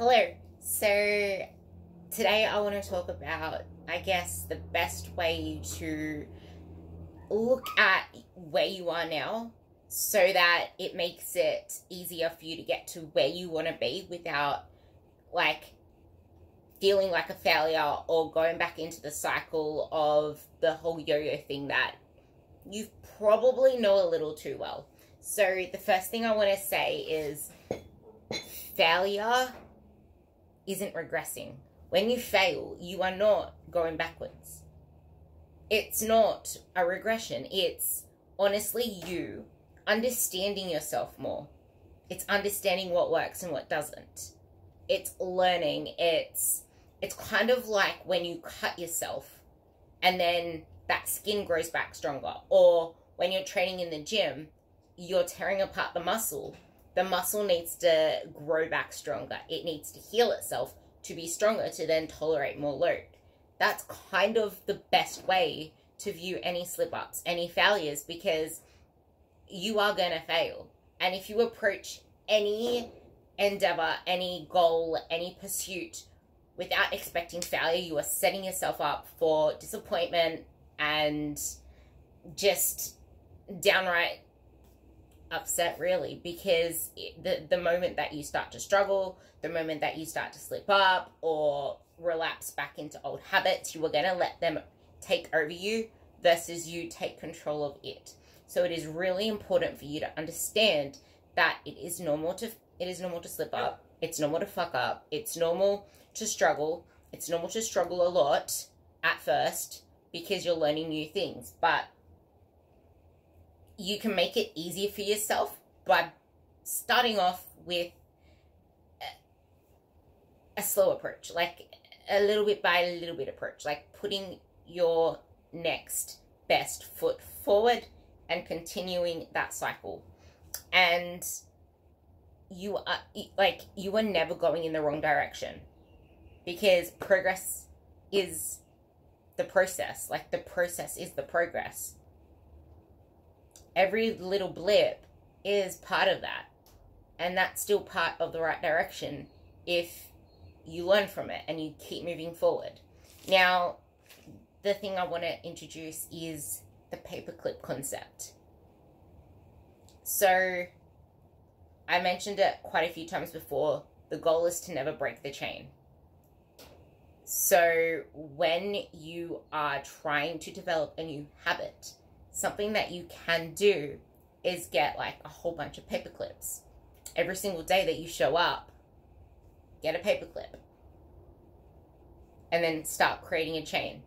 Hello. So today I want to talk about, I guess, the best way to look at where you are now so that it makes it easier for you to get to where you want to be without like feeling like a failure or going back into the cycle of the whole yo-yo thing that you probably know a little too well. So the first thing I want to say is failure isn't regressing. When you fail, you are not going backwards. It's not a regression. It's honestly you understanding yourself more. It's understanding what works and what doesn't. It's learning. It's it's kind of like when you cut yourself and then that skin grows back stronger or when you're training in the gym, you're tearing apart the muscle the muscle needs to grow back stronger. It needs to heal itself to be stronger to then tolerate more load. That's kind of the best way to view any slip ups, any failures, because you are going to fail. And if you approach any endeavor, any goal, any pursuit without expecting failure, you are setting yourself up for disappointment and just downright upset really because the the moment that you start to struggle the moment that you start to slip up or relapse back into old habits you are going to let them take over you versus you take control of it. So it is really important for you to understand that it is normal to it is normal to slip up. It's normal to fuck up. It's normal to struggle. It's normal to struggle a lot at first because you're learning new things. But you can make it easier for yourself by starting off with a, a slow approach, like a little bit by a little bit approach, like putting your next best foot forward and continuing that cycle. And you are like you are never going in the wrong direction because progress is the process like the process is the progress every little blip is part of that. And that's still part of the right direction if you learn from it and you keep moving forward. Now, the thing I want to introduce is the paperclip concept. So, I mentioned it quite a few times before. The goal is to never break the chain. So, when you are trying to develop a new habit, something that you can do is get like a whole bunch of paper clips. Every single day that you show up, get a paper clip. And then start creating a chain.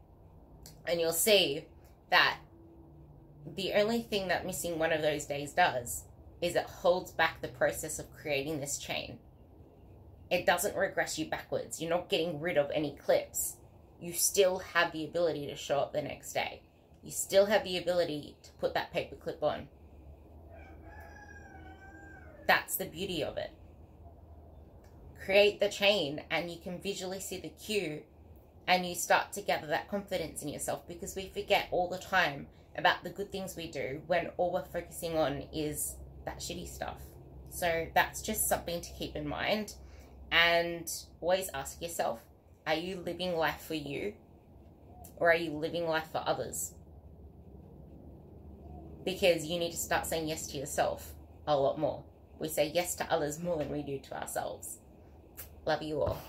And you'll see that the only thing that missing one of those days does is it holds back the process of creating this chain. It doesn't regress you backwards. You're not getting rid of any clips. You still have the ability to show up the next day you still have the ability to put that paper clip on. That's the beauty of it. Create the chain and you can visually see the cue and you start to gather that confidence in yourself because we forget all the time about the good things we do when all we're focusing on is that shitty stuff. So that's just something to keep in mind and always ask yourself are you living life for you or are you living life for others? Because you need to start saying yes to yourself a lot more. We say yes to others more than we do to ourselves. Love you all.